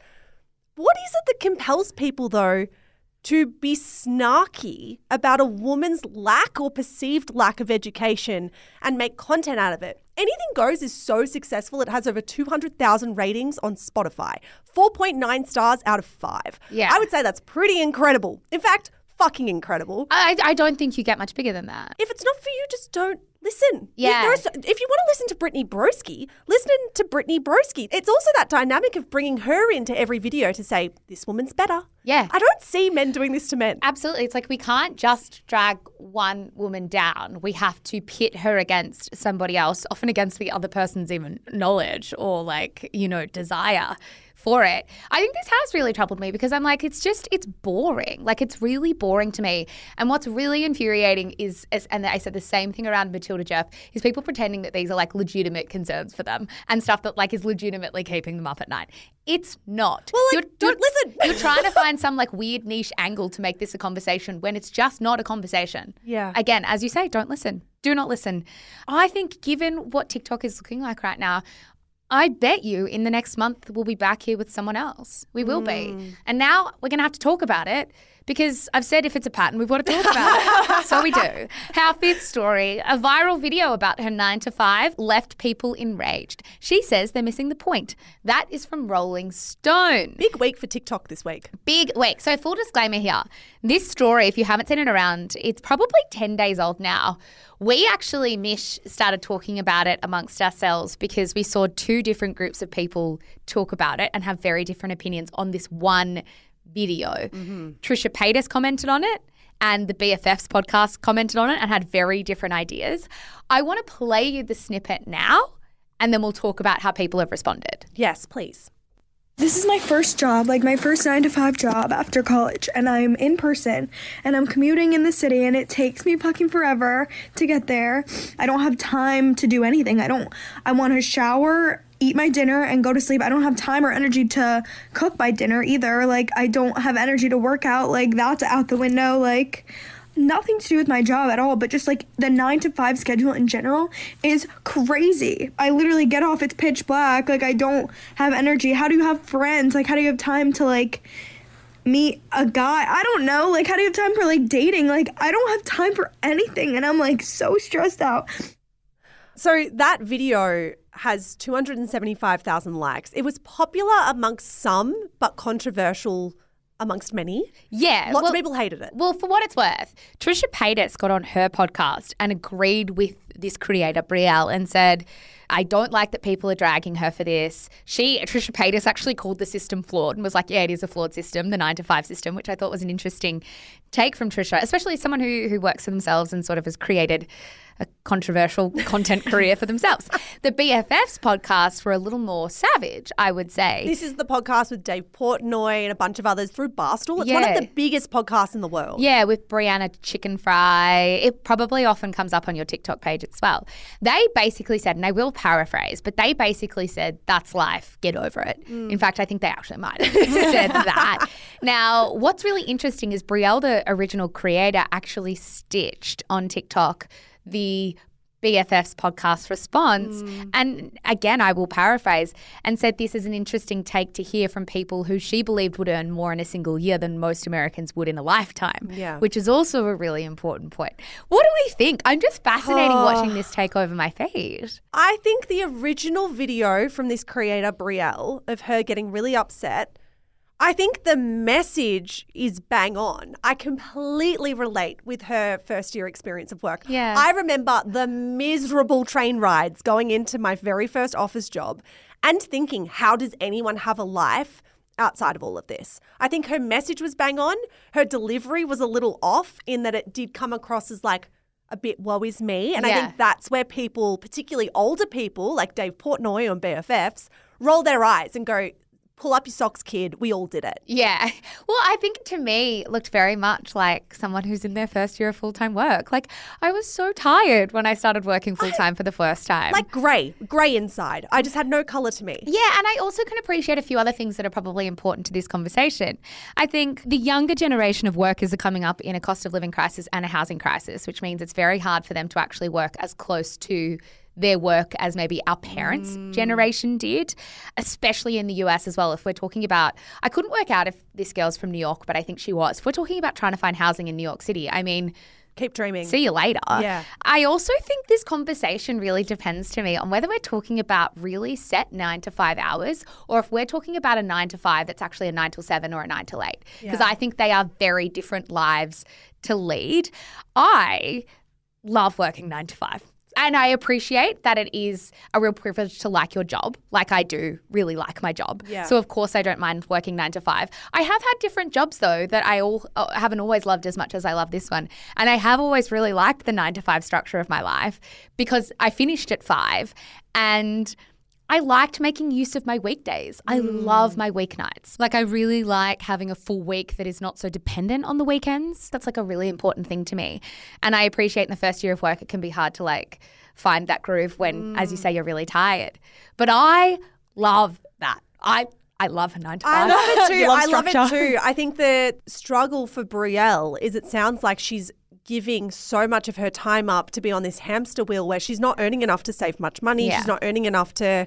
What is it that compels people, though, to be snarky about a woman's lack or perceived lack of education and make content out of it. Anything Goes is so successful, it has over 200,000 ratings on Spotify, 4.9 stars out of 5. Yeah. I would say that's pretty incredible. In fact, fucking incredible. I, I don't think you get much bigger than that. If it's not for you, just don't listen. Yeah. if you want to listen to Brittany Broski, listen to Brittany Broski. It's also that dynamic of bringing her into every video to say, this woman's better. Yeah. I don't see men doing this to men. Absolutely. It's like we can't just drag one woman down. We have to pit her against somebody else, often against the other person's even knowledge or like, you know, desire for it. I think this has really troubled me because I'm like, it's just, it's boring. Like, it's really boring to me. And what's really infuriating is, is and I said the same thing around Matilda Djerf, is people pretending that these are like legitimate concerns for them and stuff that like is legitimately keeping them up at night. It's not. Well, like, you're, don't you're, listen. you're trying to find some like weird niche angle to make this a conversation when it's just not a conversation. Yeah. Again, as you say, don't listen. Do not listen. I think, given what TikTok is looking like right now, I bet you in the next month we'll be back here with someone else. We will mm. be. And now we're going to have to talk about it because I've said if it's a pattern, we've got to talk about it. so we do. Our fifth story a viral video about her nine to five left people enraged. She says they're missing the point. That is from Rolling Stone. Big week for TikTok this week. Big week. So, full disclaimer here this story, if you haven't seen it around, it's probably 10 days old now. We actually, Mish, started talking about it amongst ourselves because we saw two different groups of people talk about it and have very different opinions on this one video. Mm-hmm. Trisha Paytas commented on it and the BFFs podcast commented on it and had very different ideas. I want to play you the snippet now and then we'll talk about how people have responded. Yes, please. This is my first job, like my first nine to five job after college, and I'm in person and I'm commuting in the city, and it takes me fucking forever to get there. I don't have time to do anything. I don't, I want to shower, eat my dinner, and go to sleep. I don't have time or energy to cook my dinner either. Like, I don't have energy to work out. Like, that's out the window. Like, nothing to do with my job at all, but just like the nine to five schedule in general is crazy. I literally get off, it's pitch black. Like, I don't have energy. How do you have friends? Like, how do you have time to like meet a guy? I don't know. Like, how do you have time for like dating? Like, I don't have time for anything. And I'm like so stressed out. So that video has 275,000 likes. It was popular amongst some, but controversial amongst many. Yeah. Lots well- of people hated it. Well, for what it's worth, Trisha Paytas got on her podcast and agreed with this creator, Brielle, and said, I don't like that people are dragging her for this. She, Trisha Paytas, actually called the system flawed and was like, yeah, it is a flawed system, the nine to five system, which I thought was an interesting take from Trisha, especially someone who, who works for themselves and sort of has created a controversial content career for themselves. The BFFs podcasts were a little more savage, I would say. This is the podcast with Dave Portnoy and a bunch of others through Barstool. It's one of the biggest podcasts in the world. Yeah, with Brianna Chickenfry. It probably often comes up on your TikTok page as well. They basically said, and I will paraphrase, but they basically said, that's life, get over it. Mm. In fact, I think they actually might have said that. Now, what's really interesting is Brielle, the original creator, actually stitched on TikTok the BFF's podcast response. Mm. And again, I will paraphrase and said this is an interesting take to hear from people who she believed would earn more in a single year than most Americans would in a lifetime. Yeah. Which is also a really important point. What do we think? I'm just fascinating watching this take over my feed. I think the original video from this creator, Brielle, of her getting really upset, I think the message is bang on. I completely relate with her first year experience of work. Yeah. I remember the miserable train rides going into my very first office job and thinking, how does anyone have a life? Outside of all of this, I think her message was bang on. Her delivery was a little off in that it did come across as like a bit woe is me. And I think that's where people, particularly older people like Dave Portnoy on BFFs, roll their eyes and go, pull up your socks, kid. We all did it. Yeah. Well, I think to me it looked very much like someone who's in their first year of full time work. Like I was so tired when I started working full time for the first time. Like grey, grey inside. I just had no colour to me. Yeah, and I also can appreciate a few other things that are probably important to this conversation. I think the younger generation of workers are coming up in a cost of living crisis and a housing crisis, which means it's very hard for them to actually work as close to their work as maybe our parents' mm. generation did, especially in the US as well. If we're talking about, I couldn't work out if this girl's from New York, but I think she was. If we're talking about trying to find housing in New York City, I mean, Keep dreaming. See you later. Yeah. I also think this conversation really depends to me on whether we're talking about really set nine to five hours or if we're talking about a nine to five that's actually a nine till seven or a nine till eight. Because I think they are very different lives to lead. I love working nine to five. And I appreciate that it is a real privilege to like your job, like I do really like my job. Yeah. So of course I don't mind working nine to five. I have had different jobs though that I all uh, haven't always loved as much as I love this one, and I have always really liked the nine to five structure of my life because I finished at five, and I liked making use of my weekdays. I love mm. my weeknights. Like I really like having a full week that is not so dependent on the weekends. That's like a really important thing to me. And I appreciate in the first year of work it can be hard to like find that groove when as you mm. say you're really tired. But I love that. I I love a 9 to 5. I love it too. Love I love it too. I think the struggle for Brielle is it sounds like she's giving so much of her time up to be on this hamster wheel where she's not earning enough to save much money. Yeah. She's not earning enough to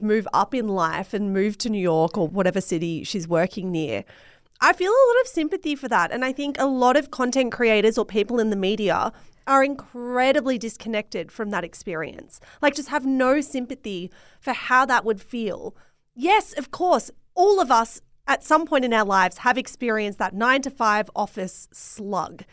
move up in life and move to New York or whatever city she's working near. I feel a lot of sympathy for that. And I think a lot of content creators or people in the media are incredibly disconnected from that experience. Like, just have no sympathy for how that would feel. Yes, of course, all of us at some point in our lives have experienced that nine to five office slug.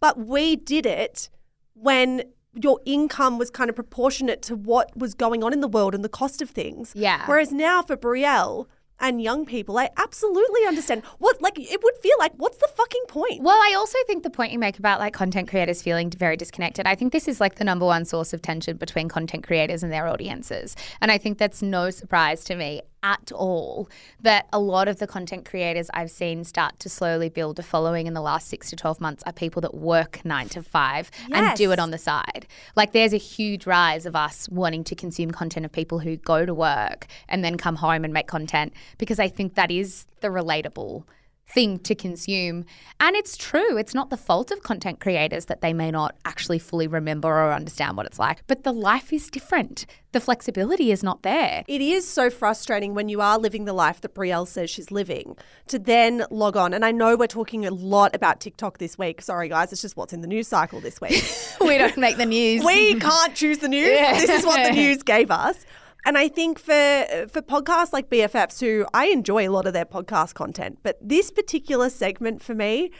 But we did it when your income was kind of proportionate to what was going on in the world and the cost of things. Yeah. Whereas now for Brielle and young people, I absolutely understand what, like, it would feel like, what's the fucking point? Well, I also think the point you make about like content creators feeling very disconnected, I think this is like the number one source of tension between content creators and their audiences. And I think that's no surprise to me at all that a lot of the content creators I've seen start to slowly build a following in the last six to 12 months are people that work nine to five and do it on the side. Like there's a huge rise of us wanting to consume content of people who go to work and then come home and make content because I think that is the relatable thing to consume. And it's true, it's not the fault of content creators that they may not actually fully remember or understand what it's like, but the life is different. The flexibility is not there. It is so frustrating when you are living the life that Brielle says she's living to then log on. And I know we're talking a lot about TikTok this week. Sorry, guys, it's just what's in the news cycle this week. we don't make the news. we can't choose the news. This is what the news gave us. And I think for for podcasts like BFFs, who I enjoy a lot of their podcast content, but this particular segment for me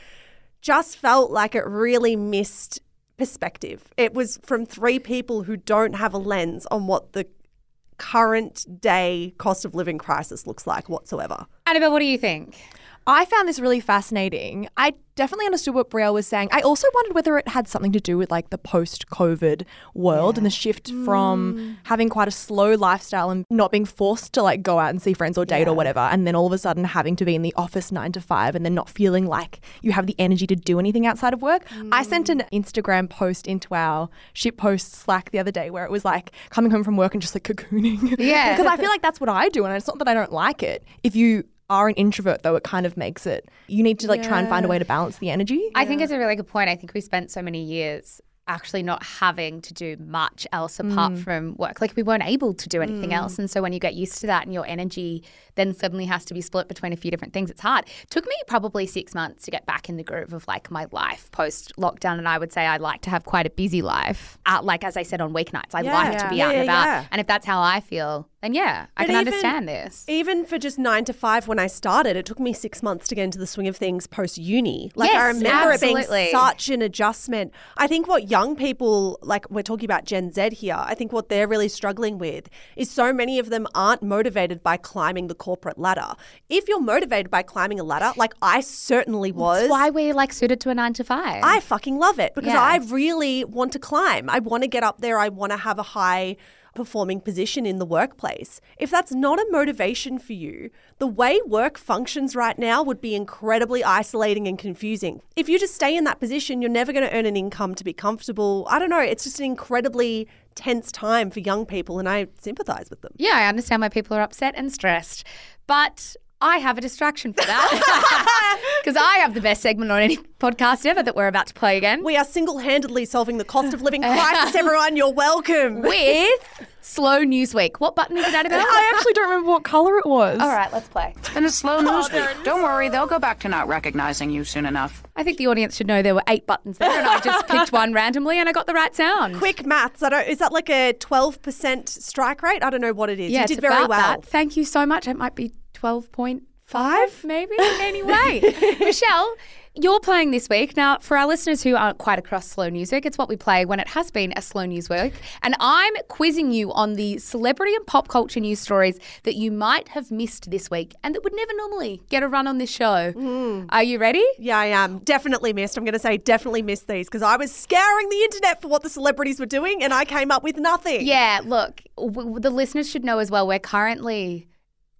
just felt like it really missed perspective. It was from three people who don't have a lens on what the current day cost of living crisis looks like whatsoever. Annabelle, what do you think? I found this really fascinating. I definitely understood what Brielle was saying. I also wondered whether it had something to do with like the post COVID world and the shift from mm. having quite a slow lifestyle and not being forced to like go out and see friends or date or whatever. And then all of a sudden having to be in the office nine to five and then not feeling like you have the energy to do anything outside of work. I sent an mm. Instagram post into our ship post Slack the other day where it was like coming home from work and just like cocooning. Yeah. because I feel like that's what I do. And it's not that I don't like it. If you are an introvert though, it kind of makes it. You need to like try and find a way to balance the energy. I think it's a really good point. I think we spent so many years actually not having to do much else apart Mm. from work. Like we weren't able to do anything else. And so when you get used to that and your energy then suddenly has to be split between a few different things, it's hard. took me probably six months to get back in the groove of like my life post lockdown. And I would say I like to have quite a busy life. Uh, like as I said on weeknights, I like to be Yeah, out and about. yeah. And if that's how I feel, then yeah, I But can even- understand this. Even for just nine to five when I started, it took me six months to get into the swing of things post uni. Like I Yes, remember it being such an adjustment. I think what young people, like we're talking about Gen Z here, I think what they're really struggling with is so many of them aren't motivated by climbing the corporate ladder. If you're motivated by climbing a ladder, like I certainly was. That's why we're like suited to a nine to five. I fucking love it because Yeah. I really want to climb. I want to get up there. I want to have a high performing position in the workplace. If that's not a motivation for you, the way work functions right now would be incredibly isolating and confusing. If you just stay in that position, you're never going to earn an income to be comfortable. I don't know. It's just an incredibly tense time for young people, and I sympathize with them. Yeah, I understand why people are upset and stressed. But I have a distraction for that. Because I have the best segment on any podcast ever that we're about to play again. We are single handedly solving the cost of living crisis, everyone. You're welcome. With Slow News Week. What button is it, Annabelle? I actually don't remember what color it was. All right, let's play. Been a slow oh, news week. Don't worry, they'll go back to not recognizing you soon enough. I think the audience should know there were eight buttons there, and I just picked one randomly, and I got the right sound. quick maths. I don't. Is that like a twelve percent strike rate? I don't know what it is. yeah, you it's did very about well. that. Thank you so much. It might be twelve point five, maybe. Anyway, Michelle. You're playing this week. Now, for our listeners who aren't quite across slow music it's what we play when it has been a slow news week. And I'm quizzing you on the celebrity and pop culture news stories that you might have missed this week and that would never normally get a run on this show. Mm. Are you ready? Yeah, I am definitely missed. I'm going to say definitely missed these because I was scouring the internet for what the celebrities were doing, and I came up with nothing. Yeah, look, w- the listeners should know as well, we're currently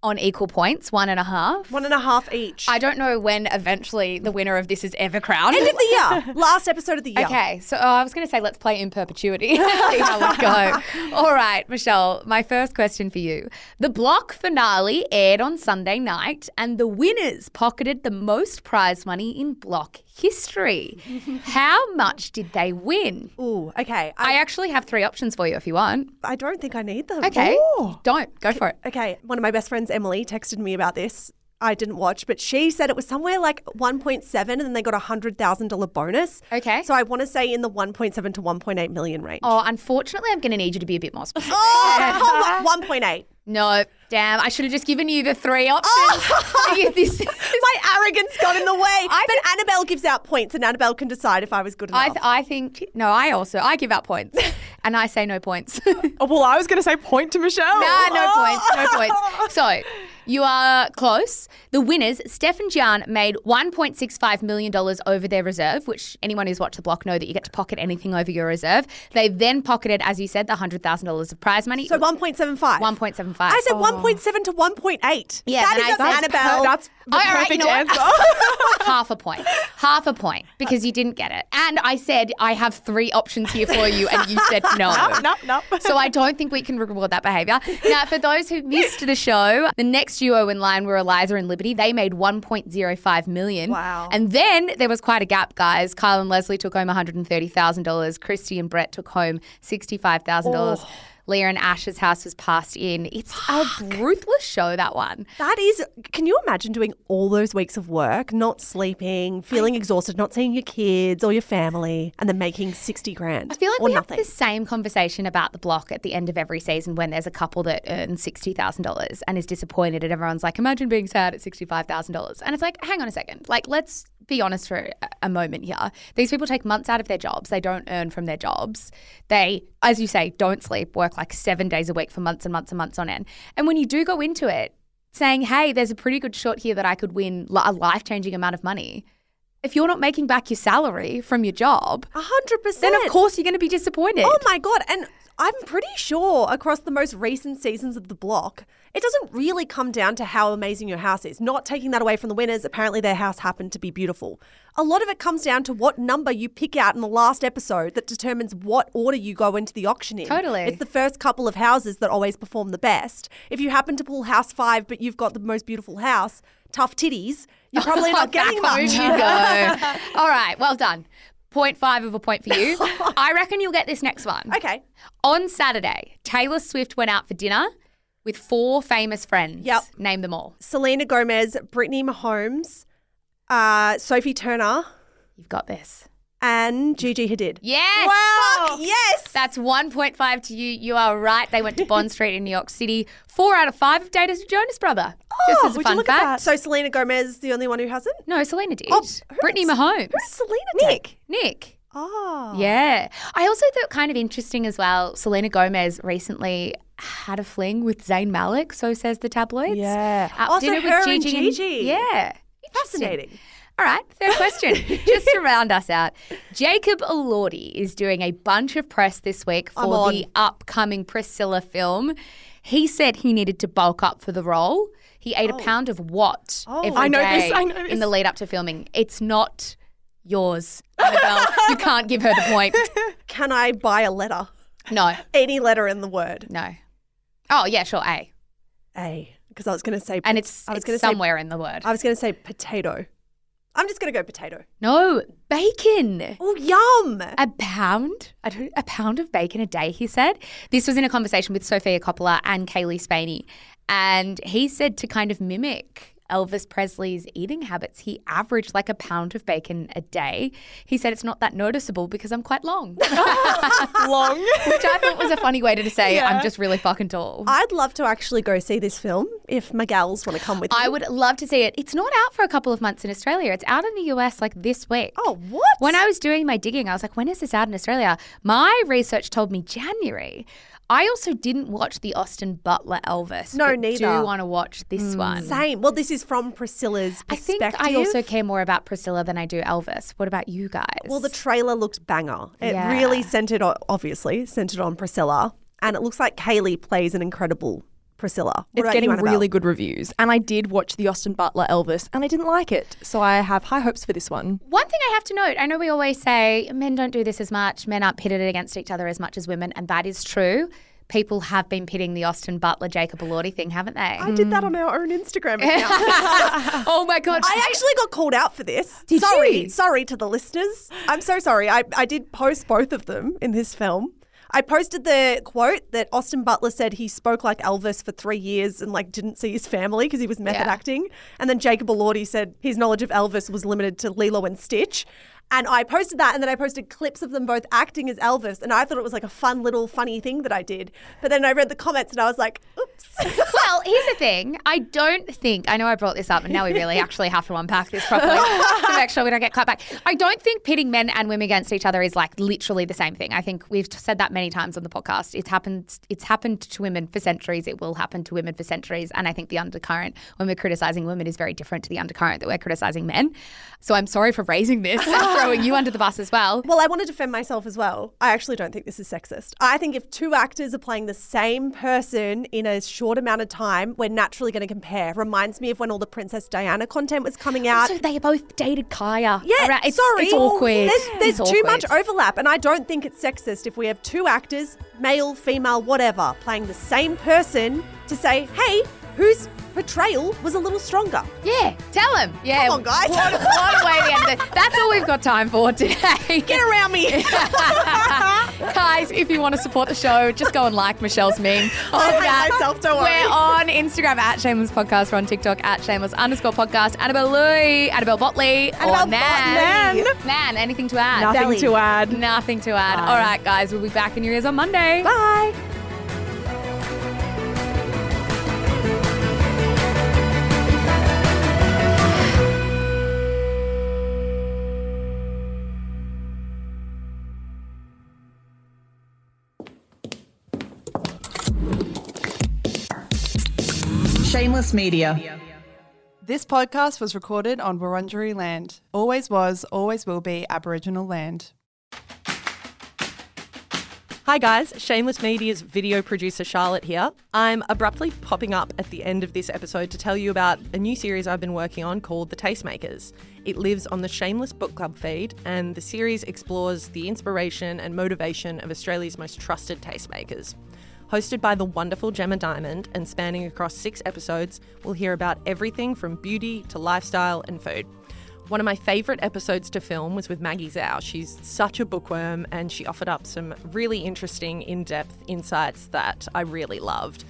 on equal points, one and a half. one and a half each. I don't know when eventually the winner of this is ever crowned. End of the year, last episode of the year. Okay, so oh, I was going to say let's play in perpetuity. See how it go. All right, Michelle, my first question for you. The block finale aired on Sunday night, and the winners pocketed the most prize money in block history. how much did they win? Ooh, okay. I I, actually have three options for you if you want. I don't think I need them. Okay, don't go for it. Okay, one of my best friends, Emily, texted me about this. I didn't watch, but she said it was somewhere like 1.7 and then they got a $100,000 bonus. Okay. So I want to say in the 1.7 to 1.8 million range. Oh, unfortunately, I'm going to need you to be a bit more specific. Oh, 1.8. No, damn, I should have just given you the three oh! options. You- this- My arrogance got in the way. I but Annabelle gives out points and Annabelle can decide if I was good enough. I, th- I think no. I also I give out points, and I say no points. Oh, well, I was going to say point to Michelle. Nah, no points, no points. So you are close. The winners, Steph and Gian, made $1.65 million over their reserve, which anyone who's watched the block know that you get to pocket anything over your reserve. They then pocketed, as you said, the $100,000 of prize money. so 1.75. 1.75. I said 1.7 to 1.8. Yeah, that is I Annabelle. That's the Oh, right, you perfect know answer. half a point. Half a point because you didn't get it. And I said, I have three options here for you, and you said no. no, no. So I don't think we can reward that behaviour. Now, for those who missed the show, the next duo in line were Eliza and Liberty. They made 1.05 million. Wow. And then there was quite a gap, guys. Kyle and Leslie took home $130,000. Kristy and Brett took home $65,000. Leah and Ash's house was passed in. It's a ruthless show, that one. That is, can you imagine doing all those weeks of work, not sleeping, feeling exhausted, not seeing your kids or your family, and then making 60 grand I feel like we nothing? have the same conversation about the block at the end of every season when there's a couple that earns sixty thousand dollars and is disappointed, and everyone's like, "Imagine being sad at sixty-five thousand dollars," and it's like, hang on a second, like let's be honest for a- moment here. These people take months out of their jobs; they don't earn from their jobs. They, as you say, don't sleep, work like seven days a week for months and months and months on end. And when you do go into it saying, "Hey, there's a pretty good shot here that I could win a life-changing amount of money," if you're not making back your salary from your job, A hundred percent. then of course you're going to be disappointed. Oh my god! And I'm pretty sure across the most recent seasons of the block, it doesn't really come down to how amazing your house is. Not taking that away from the winners. Apparently, their house happened to be beautiful. A lot of it comes down to what number you pick out in the last episode that determines what order you go into the auction in. Totally. It's the first couple of houses that always perform the best. If you happen to pull house five, but you've got the most beautiful house, tough titties, you're probably not getting much. you go. All right, well done. Point five of a point for you. I reckon you'll get this next one. Okay. On Saturday, Taylor Swift went out for dinner with four famous friends. Yep. Name them all. Selena Gomez, Brittany Mahomes, uh, Sophie Turner, You've got this. and Gigi Hadid. Yes. Fuck yes. That's 1.5 to you. You are right. They went to Bond Street in New York City. Four out of five have dated a Jonas brother. Just as a Oh, fun fact. So Selena Gomez is the only one who hasn't. No, Selena did. Oh, Brittany? Mahomes. Who's Selena? Nick. Nick. Oh. Yeah. I also thought kind of interesting as well. Selena Gomez recently had a fling with Zayn Malik, so says the tabloids. Yeah. At oh, Also dinner her and Gigi Gigi. yeah. Fascinating. All right, third question. Just to round us out, Jacob Elordi is doing a bunch of press this week for the upcoming Priscilla film. He said he needed to bulk up for the role. He ate a oh. pound of what oh. every I know this, I know this. in the lead up to filming. It's not yours, Annabelle. you can't give her the point. Can I buy a letter? No, Any letter in the word. no. Oh yeah, sure, A. A. Because I was going to say. And it's, I was it's gonna say- somewhere in the word. I was going to say potato. I'm just going to go potato. no, bacon. Oh, yum. A pound, I don't, a pound of bacon a day. He said this was in a conversation with Sofia Coppola and Cailee Spaeny, and he said to kind of mimic Elvis Presley's eating habits. He averaged like a pound of bacon a day. He said it's not that noticeable because I'm quite long, Long. which I thought was a funny way to say I'm just really fucking tall. I'd love to actually go see this film if my gals want to come with me. I would love to see it. It's not out for a couple of months in Australia. It's out in the US like this week. Oh, what? When I was doing my digging, I was like, when is this out in Australia? My research told me January. I also didn't watch the Austin Butler Elvis. No, neither. Do want to watch this mm. one? Same. Well, this is from Priscilla's perspective. I think. I also care more about Priscilla than I do Elvis. What about you guys? Well, the trailer looks banger. It Yeah. really centered, on, obviously, centered on Priscilla. And it looks like Cailee plays an incredible Priscilla. What It's getting you, really good reviews. And I did watch the Austin Butler Elvis and I didn't like it. So I have high hopes for this one. One thing I have to note, I know we always say men don't do this as much, men aren't pitted against each other as much as women, and that is true. People have been pitting the Austin Butler Jacob Elordi thing, haven't they? I did that hmm. on our own Instagram account. oh my god! I actually got called out for this. Did sorry, you? sorry to the listeners. I'm so sorry. I, I did post both of them in this film. I posted the quote that Austin Butler said he spoke like Elvis for three years and like didn't see his family because he was method Yeah. acting. And then Jacob Elordi said his knowledge of Elvis was limited to Lilo and Stitch. And I posted that and then I posted clips of them both acting as Elvis. And I thought it was like a fun little funny thing that I did. But then I read the comments and I was like, oops. well, here's the thing. I don't think, I know I brought this up and now we really actually have to unpack this properly to make sure we don't get cut back. I don't think pitting men and women against each other is like literally the same thing. I think we've said that many times on the podcast. It's happened, it's happened to women for centuries. It will happen to women for centuries. And I think the undercurrent when we're criticizing women is very different to the undercurrent that we're criticizing men. So I'm sorry for raising this throwing you under the bus as well. Well, I want to defend myself as well. I actually don't think this is sexist. I think if two actors are playing the same person in a short amount of time, we're naturally going to compare. Reminds me of when all the Princess Diana content was coming out. So they both dated Kaia. yeah, it's, sorry. It's awkward. There's, there's It's too awkward. much overlap, and I don't think it's sexist if we have two actors, male, female, whatever, playing the same person to say, hey, whose portrayal was a little stronger? Yeah, tell him. Yeah. Come on, guys. What, what a way to end it. That's all we've got time for today. Get around me. Guys, if you want to support the show, just go and like Michelle's meme. All hate that. myself, don't worry. We're on Instagram at Shameless Podcast. We're on TikTok at Shameless underscore podcast. Annabelle Louie, Annabelle Botley, or Annabelle Nan. Bot- Nan, anything to add? Nothing Belly. to add. Nothing to add. All right, guys, we'll be back in your ears on Monday. Bye. Shameless Media. This podcast was recorded on Wurundjeri land. Always was, always will be Aboriginal land. Hi guys, Shameless Media's video producer Charlotte here. I'm abruptly popping up at the end of this episode to tell you about a new series I've been working on called The Tastemakers. It lives on the Shameless Book Club feed, and the series explores the inspiration and motivation of Australia's most trusted tastemakers. Hosted by the wonderful Gemma Diamond and spanning across six episodes, we'll hear about everything from beauty to lifestyle and food. One of my favourite episodes to film was with Maggie Zhao. She's such a bookworm and she offered up some really interesting, in depth insights that I really loved.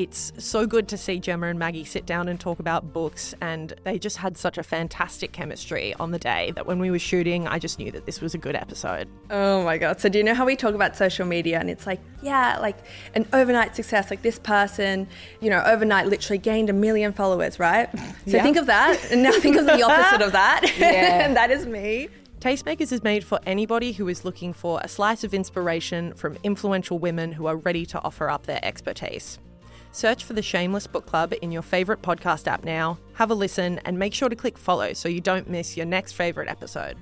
It's so good to see Gemma and Maggie sit down and talk about books, and they just had such a fantastic chemistry on the day that when we were shooting, I just knew that this was a good episode. Oh my god. So do you know how we talk about social media and it's like, yeah, like an overnight success, like this person, you know, overnight literally gained a million followers, right? So Yeah. think of that. And now think of the opposite of that. and that is me. Tastemakers is made for anybody who is looking for a slice of inspiration from influential women who are ready to offer up their expertise. Search for the Shameless Book Club in your favourite podcast app now, have a listen, and make sure to click follow so you don't miss your next favourite episode.